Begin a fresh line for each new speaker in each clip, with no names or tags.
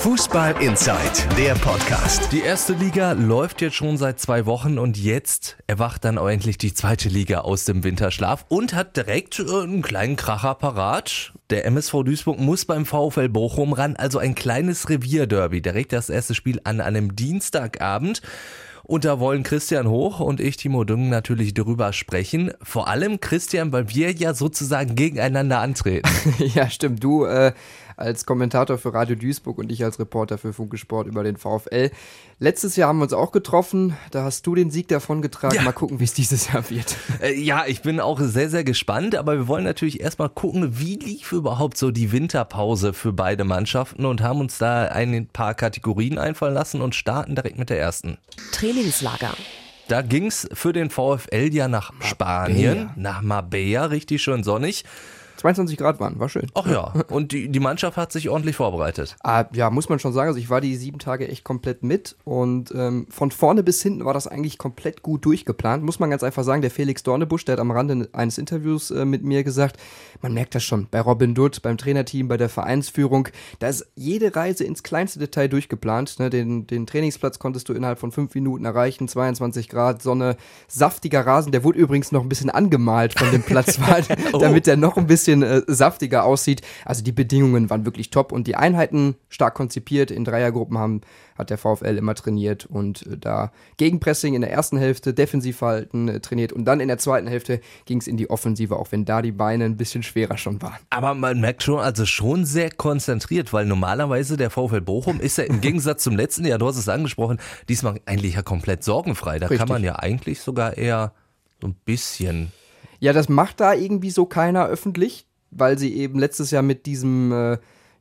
Fußball Inside, der Podcast.
Die erste Liga läuft jetzt schon seit zwei Wochen und jetzt erwacht dann auch endlich die zweite Liga aus dem Winterschlaf und hat direkt äh, einen kleinen Kracher parat. Der MSV Duisburg muss beim VfL Bochum ran, also ein kleines Revierderby. Direkt das erste Spiel an einem Dienstagabend. Und da wollen Christian Hoch und ich, Timo Düngen, natürlich drüber sprechen. Vor allem Christian, weil wir ja sozusagen gegeneinander antreten.
Ja, stimmt. Du äh, als Kommentator für Radio Duisburg und ich als Reporter für Funke Sport über den VfL. Letztes Jahr haben wir uns auch getroffen. Da hast du den Sieg davongetragen.
Ja.
Mal gucken, wie es dieses Jahr wird.
Äh, Ja, ich bin auch sehr, sehr gespannt, aber wir wollen natürlich erstmal gucken, wie lief überhaupt so die Winterpause für beide Mannschaften und haben uns da ein paar Kategorien einfallen lassen und starten direkt mit der ersten.
Trainingslager.
Da ging's für den VfL ja nach Spanien, nach Marbella, richtig schön sonnig.
22 Grad waren, war schön.
Ach ja, und die, die Mannschaft hat sich ordentlich vorbereitet.
Ah, ja, muss man schon sagen. Also ich war die sieben Tage echt komplett mit und ähm, von vorne bis hinten war das eigentlich komplett gut durchgeplant. Muss man ganz einfach sagen, der Felix Dornebusch, der hat am Rande eines Interviews äh, mit mir gesagt, man merkt das schon bei Robin Dutt, beim Trainerteam, bei der Vereinsführung. Da ist jede Reise ins kleinste Detail durchgeplant. Ne? Den, den Trainingsplatz konntest du innerhalb von fünf Minuten erreichen, 22 Grad, Sonne, saftiger Rasen. Der wurde übrigens noch ein bisschen angemalt von dem Platzwahl, damit der noch ein bisschen äh, saftiger aussieht. Also die Bedingungen waren wirklich top und die Einheiten stark konzipiert. In Dreiergruppen haben, hat der VfL immer trainiert und äh, da Gegenpressing in der ersten Hälfte, Defensivverhalten äh, trainiert und dann in der zweiten Hälfte ging es in die Offensive, auch wenn da die Beine ein bisschen schwerer schon waren.
Aber man merkt schon, also schon sehr konzentriert, weil normalerweise der VfL Bochum ist ja im Gegensatz zum letzten Jahr, du hast es angesprochen, diesmal eigentlich ja komplett sorgenfrei. Da
Richtig.
kann man ja eigentlich sogar eher so ein bisschen
Ja, das macht da irgendwie so keiner öffentlich, weil sie eben letztes Jahr mit diesem äh,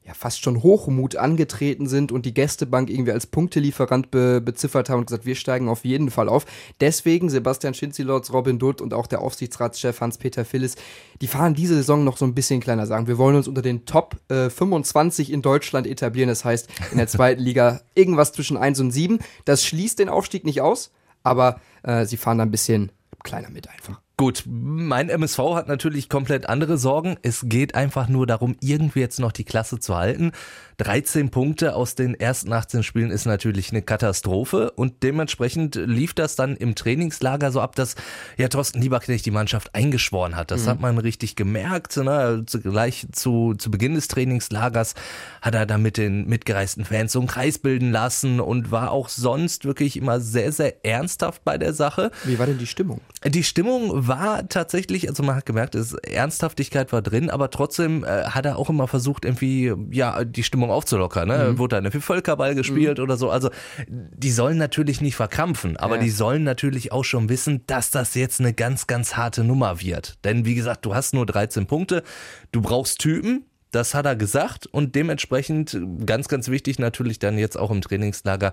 ja fast schon Hochmut angetreten sind und die Gästebank irgendwie als Punktelieferant be beziffert haben und gesagt, wir steigen auf jeden Fall auf. Deswegen Sebastian Schinzilotz, Robin Dutt und auch der Aufsichtsratschef Hans-Peter Phillis, die fahren diese Saison noch so ein bisschen kleiner, sagen, wir wollen uns unter den Top äh, 25 in Deutschland etablieren. Das heißt, in der zweiten Liga irgendwas zwischen 1 und 7. Das schließt den Aufstieg nicht aus, aber äh, sie fahren da ein bisschen kleiner mit einfach.
Gut, mein MSV hat natürlich komplett andere Sorgen. Es geht einfach nur darum, irgendwie jetzt noch die Klasse zu halten. 13 Punkte aus den ersten 18 Spielen ist natürlich eine Katastrophe und dementsprechend lief das dann im Trainingslager so ab, dass ja Thorsten Lieberknecht die Mannschaft eingeschworen hat. Das hat man richtig gemerkt. Ne? Zu- Gleich zu, zu Beginn des Trainingslagers hat er da mit den mitgereisten Fans so einen Kreis bilden lassen und war auch sonst wirklich immer sehr, sehr ernsthaft bei der Sache.
Wie war denn die Stimmung?
Die Stimmung war tatsächlich, also man hat gemerkt, es, Ernsthaftigkeit war drin, aber trotzdem äh, hat er auch immer versucht, irgendwie, ja, die Stimmung aufzulockern. Ne? Wurde dann für Völkerball gespielt oder so. Also die sollen natürlich nicht verkrampfen, aber
Ja.
die sollen natürlich auch schon wissen, dass das jetzt eine ganz, ganz harte Nummer wird. Denn wie gesagt, du hast nur 13 Punkte, du brauchst Typen, das hat er gesagt und dementsprechend ganz, ganz wichtig natürlich dann jetzt auch im Trainingslager,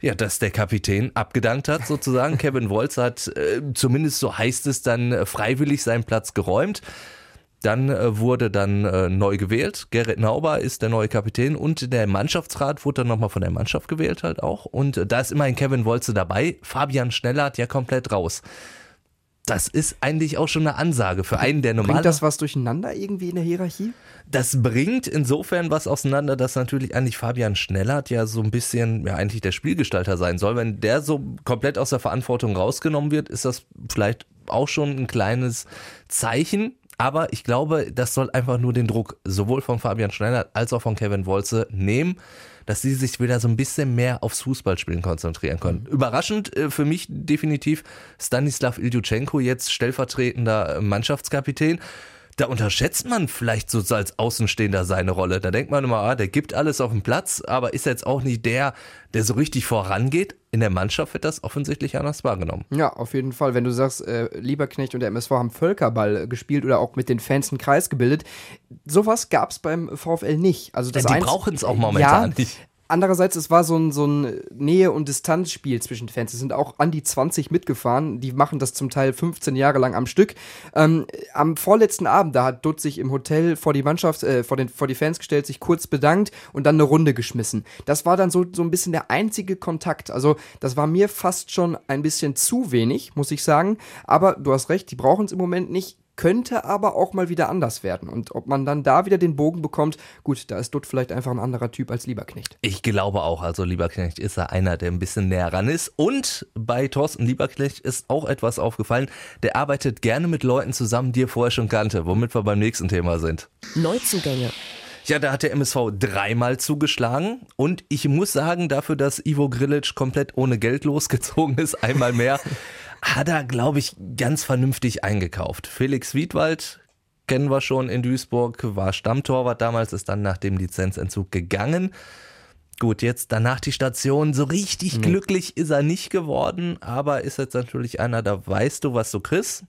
ja, dass der Kapitän abgedankt hat sozusagen. Kevin Wolz hat, äh, zumindest so heißt es dann, äh, freiwillig seinen Platz geräumt. Dann äh, wurde dann äh, neu gewählt. Gerrit Nauber ist der neue Kapitän und der Mannschaftsrat wurde dann nochmal von der Mannschaft gewählt halt auch. Und äh, da ist immerhin Kevin Wolze dabei. Fabian Schnellert ja komplett raus. Das ist eigentlich auch schon eine Ansage für einen, der normal
Bringt das was durcheinander irgendwie in der Hierarchie?
das bringt insofern was auseinander, dass natürlich eigentlich Fabian Schnellert ja so ein bisschen, ja eigentlich der Spielgestalter sein soll. Wenn der so komplett aus der Verantwortung rausgenommen wird, ist das vielleicht auch schon ein kleines Zeichen. Aber ich glaube, das soll einfach nur den Druck sowohl von Fabian Schnellert als auch von Kevin Wolze nehmen. dass sie sich wieder so ein bisschen mehr aufs Fußballspielen konzentrieren können. Mhm. Überraschend äh, für mich definitiv Stanislav Iljutschenko jetzt stellvertretender Mannschaftskapitän da unterschätzt man vielleicht so als Außenstehender seine Rolle. Da denkt man immer, ah, der gibt alles auf den Platz, aber ist jetzt auch nicht der, der so richtig vorangeht. In der Mannschaft wird das offensichtlich anders wahrgenommen.
Ja, auf jeden Fall. Wenn du sagst, äh, Lieberknecht und der MSV haben Völkerball gespielt oder auch mit den Fans einen Kreis gebildet, sowas gab es beim VfL nicht. Also das
ja, die brauchen es auch momentan
ja,
nicht.
Andererseits, es war so ein, so ein Nähe- und Distanzspiel zwischen Fans. Es sind auch an die 20 mitgefahren. Die machen das zum Teil 15 Jahre lang am Stück. Ähm, am vorletzten Abend, da hat Dutt sich im Hotel vor die Mannschaft, äh, vor, den, vor die Fans gestellt, sich kurz bedankt und dann eine Runde geschmissen. Das war dann so, so ein bisschen der einzige Kontakt. Also, das war mir fast schon ein bisschen zu wenig, muss ich sagen. Aber du hast recht, die brauchen es im Moment nicht könnte aber auch mal wieder anders werden. Und ob man dann da wieder den Bogen bekommt, gut, da ist Dutt vielleicht einfach ein anderer Typ als Lieberknecht.
Ich glaube auch, also Lieberknecht ist er einer, der ein bisschen näher ran ist. Und bei Thorsten Lieberknecht ist auch etwas aufgefallen. Der arbeitet gerne mit Leuten zusammen, die er vorher schon kannte, womit wir beim nächsten Thema sind.
Neuzugänge.
Ja, da hat der MSV dreimal zugeschlagen und ich muss sagen, dafür, dass Ivo Grilic komplett ohne Geld losgezogen ist, einmal mehr, hat er, glaube ich, ganz vernünftig eingekauft. Felix Wiedwald kennen wir schon in Duisburg, war Stammtorwart damals, ist dann nach dem Lizenzentzug gegangen. Gut, jetzt danach die Station. So richtig mhm. glücklich ist er nicht geworden, aber ist jetzt natürlich einer, da weißt du, was du kriegst.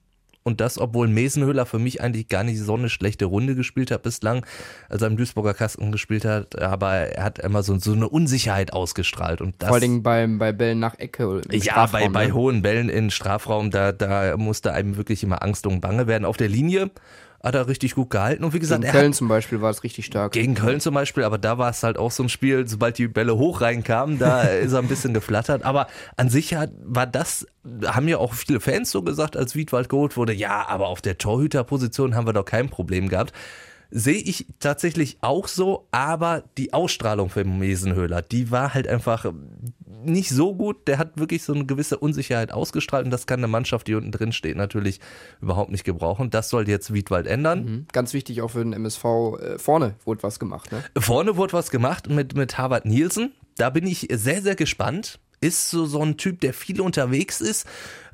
Und das, obwohl Mesenhöhler für mich eigentlich gar nicht so eine schlechte Runde gespielt hat bislang, als er im Duisburger Kasten gespielt hat. Aber er hat immer so, so eine Unsicherheit ausgestrahlt. Und das,
Vor allem beim, bei Bällen nach Ecke.
ja, bei, bei ne? hohen Bällen in Strafraum, da, da musste einem wirklich immer Angst und Bange werden. Auf der Linie hat er richtig gut gehalten. Und wie gesagt,
gegen Köln zum Beispiel war es richtig stark.
Gegen Köln zum Beispiel, aber da war es halt auch so ein Spiel, sobald die Bälle hoch reinkamen, da ist er ein bisschen geflattert. Aber an sich hat, war das, haben ja auch viele Fans so gesagt, als Wiedwald geholt wurde, ja, aber auf der Torhüterposition haben wir doch kein Problem gehabt. Sehe ich tatsächlich auch so, aber die Ausstrahlung für Mesenhöhler, die war halt einfach nicht so gut. Der hat wirklich so eine gewisse Unsicherheit ausgestrahlt und das kann eine Mannschaft, die unten drin steht, natürlich überhaupt nicht gebrauchen. Das soll jetzt Wiedwald ändern. Mhm.
Ganz wichtig auch für den MSV. Äh, vorne wurde was gemacht. Ne?
Vorne wurde was gemacht mit, mit Harvard Nielsen. Da bin ich sehr, sehr gespannt. Ist so, so ein Typ, der viel unterwegs ist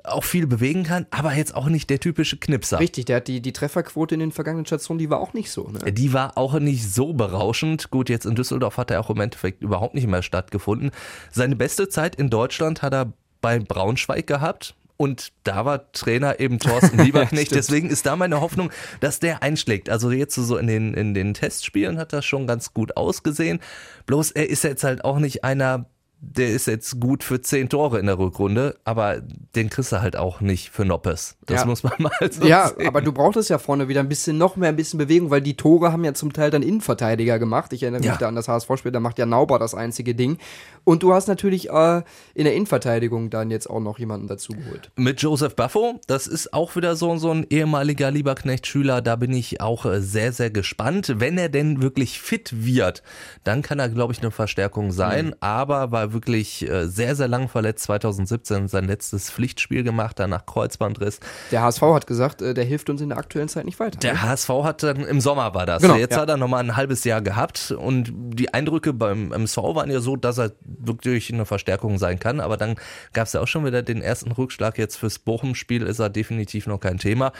auch viel bewegen kann, aber jetzt auch nicht der typische Knipser.
Richtig, der hat die, die Trefferquote in den vergangenen Stationen, die war auch nicht so. Ne?
Die war auch nicht so berauschend. Gut, jetzt in Düsseldorf hat er auch im Endeffekt überhaupt nicht mehr stattgefunden. Seine beste Zeit in Deutschland hat er bei Braunschweig gehabt. Und da war Trainer eben Thorsten Lieberknecht. Deswegen ist da meine Hoffnung, dass der einschlägt. Also jetzt so in den, in den Testspielen hat das schon ganz gut ausgesehen. Bloß er ist jetzt halt auch nicht einer, der ist jetzt gut für zehn Tore in der Rückrunde, aber den kriegst du halt auch nicht für Noppes. Das ja. muss man mal so
Ja,
sehen.
aber du brauchtest ja vorne wieder ein bisschen, noch mehr ein bisschen Bewegung, weil die Tore haben ja zum Teil dann Innenverteidiger gemacht. Ich erinnere mich ja. da an das HSV-Spiel, da macht ja Nauber das einzige Ding. Und du hast natürlich äh, in der Innenverteidigung dann jetzt auch noch jemanden dazu geholt.
Mit Joseph Buffo, das ist auch wieder so, so ein ehemaliger Lieberknecht-Schüler, da bin ich auch äh, sehr, sehr gespannt. Wenn er denn wirklich fit wird, dann kann er, glaube ich, eine Verstärkung sein, mhm. aber war wirklich äh, sehr, sehr lang verletzt. 2017 sein letztes Pflichtspiel gemacht, danach Kreuzbandriss.
Der HSV hat gesagt, äh, der hilft uns in der aktuellen Zeit nicht weiter.
Der ne? HSV hat dann im Sommer war das. Genau, Jetzt ja. hat er nochmal ein halbes Jahr gehabt und die Eindrücke beim MSV waren ja so, dass er wirklich eine Verstärkung sein kann. Aber dann gab es ja auch schon wieder den ersten Rückschlag. Jetzt fürs Bochum-Spiel ist er definitiv noch kein Thema.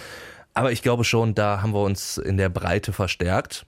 Aber ich glaube schon, da haben wir uns in der Breite verstärkt.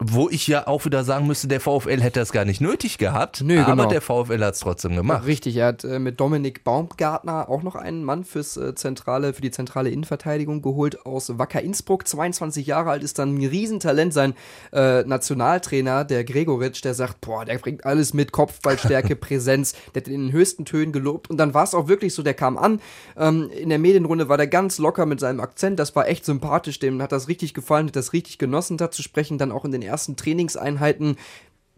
Wo ich ja auch wieder sagen müsste, der VfL hätte das gar nicht nötig gehabt, Nö, aber genau. der VfL hat es trotzdem gemacht.
richtig, er hat äh, mit Dominik Baumgartner auch noch einen Mann fürs äh, zentrale, für die zentrale Innenverteidigung geholt aus Wacker Innsbruck. 22 Jahre alt ist dann ein Riesentalent. Sein äh, Nationaltrainer, der Gregoritsch, der sagt, boah, der bringt alles mit, Kopfballstärke, Präsenz, der hat in den höchsten Tönen gelobt. Und dann war es auch wirklich so, der kam an. Ähm, in der Medienrunde war der ganz locker mit seinem Akzent. Das war echt sympathisch, dem hat das richtig gefallen, hat das richtig genossen, da zu sprechen, dann auch in den ersten Trainingseinheiten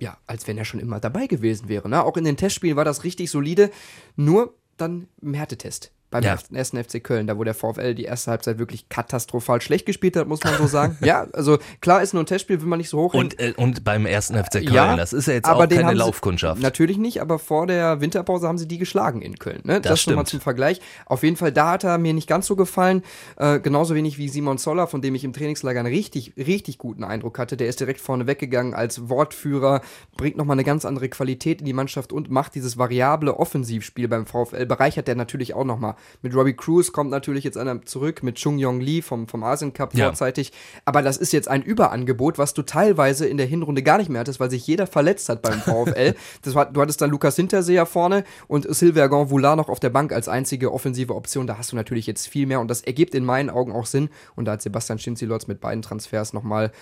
ja, als wenn er schon immer dabei gewesen wäre. Ne? Auch in den Testspielen war das richtig solide. Nur dann im Härtetest. Beim
Ja.
ersten FC Köln, da wo der VfL die erste Halbzeit wirklich katastrophal schlecht gespielt hat, muss man so sagen. ja, also klar ist nur ein Testspiel, will man nicht so hoch
Und, äh, und beim ersten FC Köln, das ist ja jetzt auch keine
haben sie-
Laufkundschaft.
Natürlich nicht, aber vor der Winterpause haben sie die geschlagen in Köln. Ne?
Das
schon mal
stimmt.
zum Vergleich. Auf jeden Fall, da hat er mir nicht ganz so gefallen. Äh, genauso wenig wie Simon Zoller, von dem ich im Trainingslager einen richtig, richtig guten Eindruck hatte. Der ist direkt vorne weggegangen als Wortführer, bringt nochmal eine ganz andere Qualität in die Mannschaft und macht dieses variable Offensivspiel beim VfL. Bereichert der natürlich auch nochmal. Mit Robbie Cruz kommt natürlich jetzt einer zurück, mit Chung Yong Lee vom, vom Asien Cup
Ja.
vorzeitig. Aber das ist jetzt ein Überangebot, was du teilweise in der Hinrunde gar nicht mehr hattest, weil sich jeder verletzt hat beim VfL. das war, du hattest dann Lukas Hinterseher vorne und Sylvain Gonvoulard noch auf der Bank als einzige offensive Option. Da hast du natürlich jetzt viel mehr und das ergibt in meinen Augen auch Sinn. Und da hat Sebastian Schinzilotz mit beiden Transfers nochmal,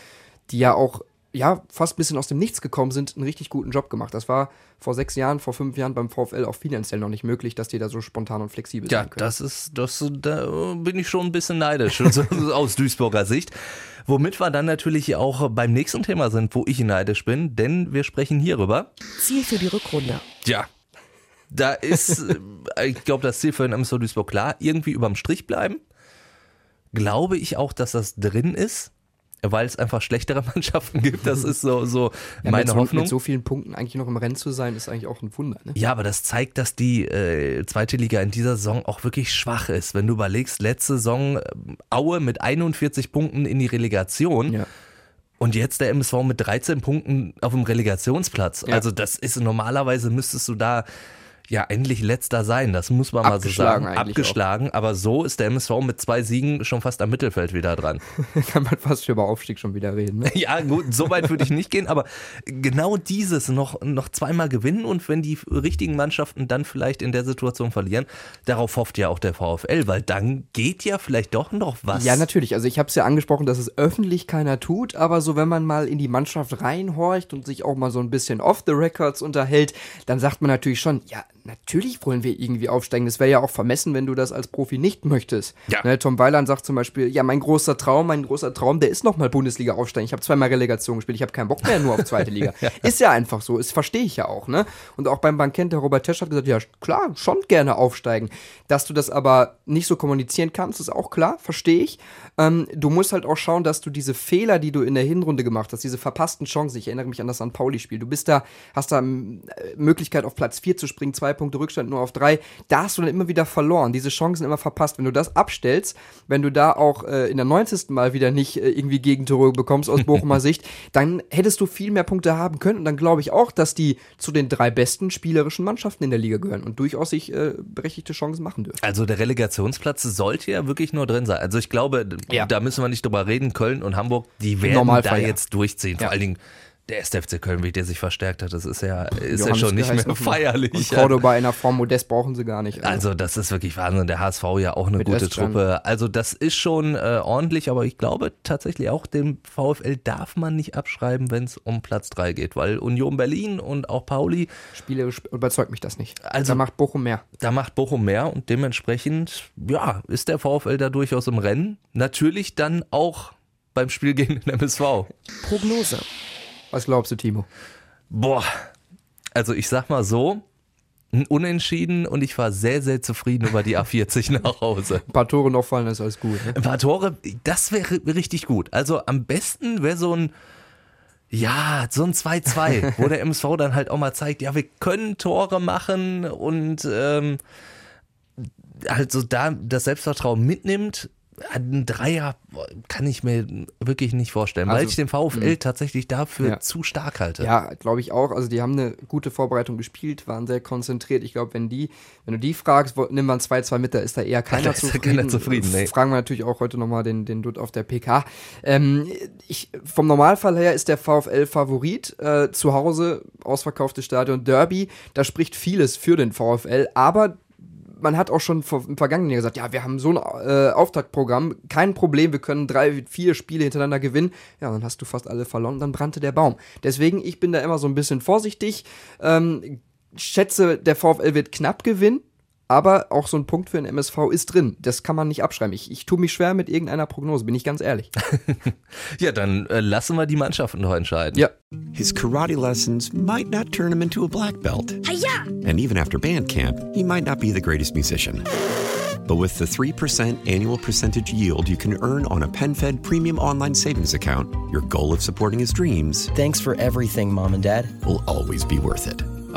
die ja auch ja, fast ein bisschen aus dem Nichts gekommen sind, einen richtig guten Job gemacht. Das war vor sechs Jahren, vor fünf Jahren beim VfL auch finanziell noch nicht möglich, dass die da so spontan und flexibel
Ja,
sein können.
das ist, das, da bin ich schon ein bisschen neidisch, so aus Duisburger Sicht. Womit wir dann natürlich auch beim nächsten Thema sind, wo ich neidisch bin, denn wir sprechen hierüber.
Ziel für die Rückrunde.
Ja. Da ist, äh, ich glaube, das Ziel für den MSV Duisburg klar, irgendwie überm Strich bleiben. Glaube ich auch, dass das drin ist, weil es einfach schlechtere Mannschaften gibt. Das ist so, so
Ja,
meine
mit so,
Hoffnung.
Mit so vielen Punkten eigentlich noch im Rennen zu sein, ist eigentlich auch ein Wunder. Ne?
Ja, aber das zeigt, dass die äh, zweite Liga in dieser Saison auch wirklich schwach ist. Wenn du überlegst, letzte Saison äh, Aue mit 41 Punkten in die Relegation
Ja.
und jetzt der MSV mit 13 Punkten auf dem Relegationsplatz.
Ja.
Also das ist normalerweise müsstest du da ja endlich letzter sein. Das muss man mal so sagen. Abgeschlagen. Aber so ist der MSV mit zwei Siegen schon fast am Mittelfeld wieder dran.
Kann man fast schon über Aufstieg schon wieder reden. Ne?
Ja, gut, so weit würde ich nicht gehen, aber genau dieses noch, noch zweimal gewinnen und wenn die richtigen Mannschaften dann vielleicht in der Situation verlieren, darauf hofft ja auch der VfL, weil dann geht ja vielleicht doch noch was.
Ja, natürlich. Also ich habe es ja angesprochen, dass es öffentlich keiner tut, aber so wenn man mal in die Mannschaft reinhorcht und sich auch mal so ein bisschen off the records unterhält, dann sagt man natürlich schon, ja, natürlich wollen wir irgendwie aufsteigen. Das wäre ja auch vermessen, wenn du das als Profi nicht möchtest.
Ja.
Ne, Tom Weiland sagt zum Beispiel, ja, mein großer Traum, mein großer Traum, der ist nochmal Bundesliga aufsteigen. Ich habe zweimal Relegation gespielt, ich habe keinen Bock mehr nur auf zweite Liga. Ist ja einfach so, das verstehe ich ja auch. Ne? Und auch beim Bankett, der Robert Tesch hat gesagt, ja, klar, schon gerne aufsteigen. Dass du das aber nicht so kommunizieren kannst, ist auch klar, verstehe ich. Ähm, du musst halt auch schauen, dass du diese Fehler, die du in der Hinrunde gemacht hast, diese verpassten Chancen, ich erinnere mich an das St. Pauli-Spiel, du bist da, hast da äh, Möglichkeit auf Platz 4 zu springen, zwei Punkte Rückstand nur auf drei, da hast du dann immer wieder verloren, diese Chancen immer verpasst. Wenn du das abstellst, wenn du da auch äh, in der 90. Mal wieder nicht äh, irgendwie Gegentore bekommst aus Bochumer Sicht, dann hättest du viel mehr Punkte haben können und dann glaube ich auch, dass die zu den drei besten spielerischen Mannschaften in der Liga gehören und durchaus sich äh, berechtigte Chancen machen dürfen.
Also der Relegationsplatz sollte ja wirklich nur drin sein. Also ich glaube,
Ja.
da müssen wir nicht drüber reden. Köln und Hamburg, die werden
Normalfall,
da
ja.
jetzt durchziehen. Vor
Ja.
allen Dingen der SFC Köln, wie der sich verstärkt hat, das ist ja, ist ja schon nicht mehr feierlich.
Und Cordoba in der Form Modest brauchen sie gar nicht.
Also das ist wirklich Wahnsinn. Der HSV ja auch eine
Mit
gute. Truppe. Also das ist schon äh, ordentlich, aber ich glaube tatsächlich auch dem VfL darf man nicht abschreiben, wenn es um Platz 3 geht, weil Union Berlin und auch Pauli,
Spielerisch überzeugt mich das nicht.
Also-
da macht Bochum mehr.
da macht Bochum mehr und dementsprechend, ja, ist der VfL da durchaus im Rennen. Natürlich dann auch beim Spiel gegen den MSV.
Prognose.
Was glaubst du, Timo?
Boah, also ich sag mal so, ein Unentschieden und ich war sehr, sehr zufrieden über die A40 nach Hause.
Ein paar Tore noch fallen, ist alles gut. Ne?
Ein paar Tore, das wäre richtig gut. Also am besten wäre so ein, ja, so ein 2-2, wo der MSV dann halt auch mal zeigt, ja, wir können Tore machen und ähm, halt so da das Selbstvertrauen mitnimmt. Ein Dreier kann ich mir wirklich nicht vorstellen, weil
Also,
ich den VfL tatsächlich dafür
Ja.
zu stark halte.
Ja, glaube ich auch. Also die haben eine gute Vorbereitung gespielt, waren sehr konzentriert. Ich glaube, wenn die, wenn du die fragst, wo, nimm mal ein 2-2 mit, da ist da eher keiner
da
zufrieden.
keiner zufrieden, nee.
Fragen wir natürlich auch heute nochmal den, den Dutt auf der PK. Ähm, ich, vom Normalfall her ist der VfL Favorit. Äh, zu Hause, ausverkauftes Stadion, Derby. Da spricht vieles für den VfL, aber man hat auch schon vor- im vergangenen Jahr gesagt, ja, wir haben so ein äh, Auftaktprogramm, kein Problem, wir können drei, vier Spiele hintereinander gewinnen. Ja, dann hast du fast alle verloren, dann brannte der Baum. Deswegen, ich bin da immer so ein bisschen vorsichtig. Ähm, schätze, der VfL wird knapp gewinnen. Aber auch so ein Punkt für den MSV ist drin. Das kann man nicht abschreiben. Ich, ich tue mich schwer mit irgendeiner Prognose, bin ich ganz ehrlich.
Ja, dann äh, lassen wir die Mannschaften noch entscheiden.
Ja.
His karate lessons might not turn him into a black belt. And even after band camp, he might not be the greatest musician. But with the 3% annual percentage yield you can earn on a PenFed premium online savings account, your goal of supporting his dreams
Thanks for everything, Mom and Dad.
will always be worth it.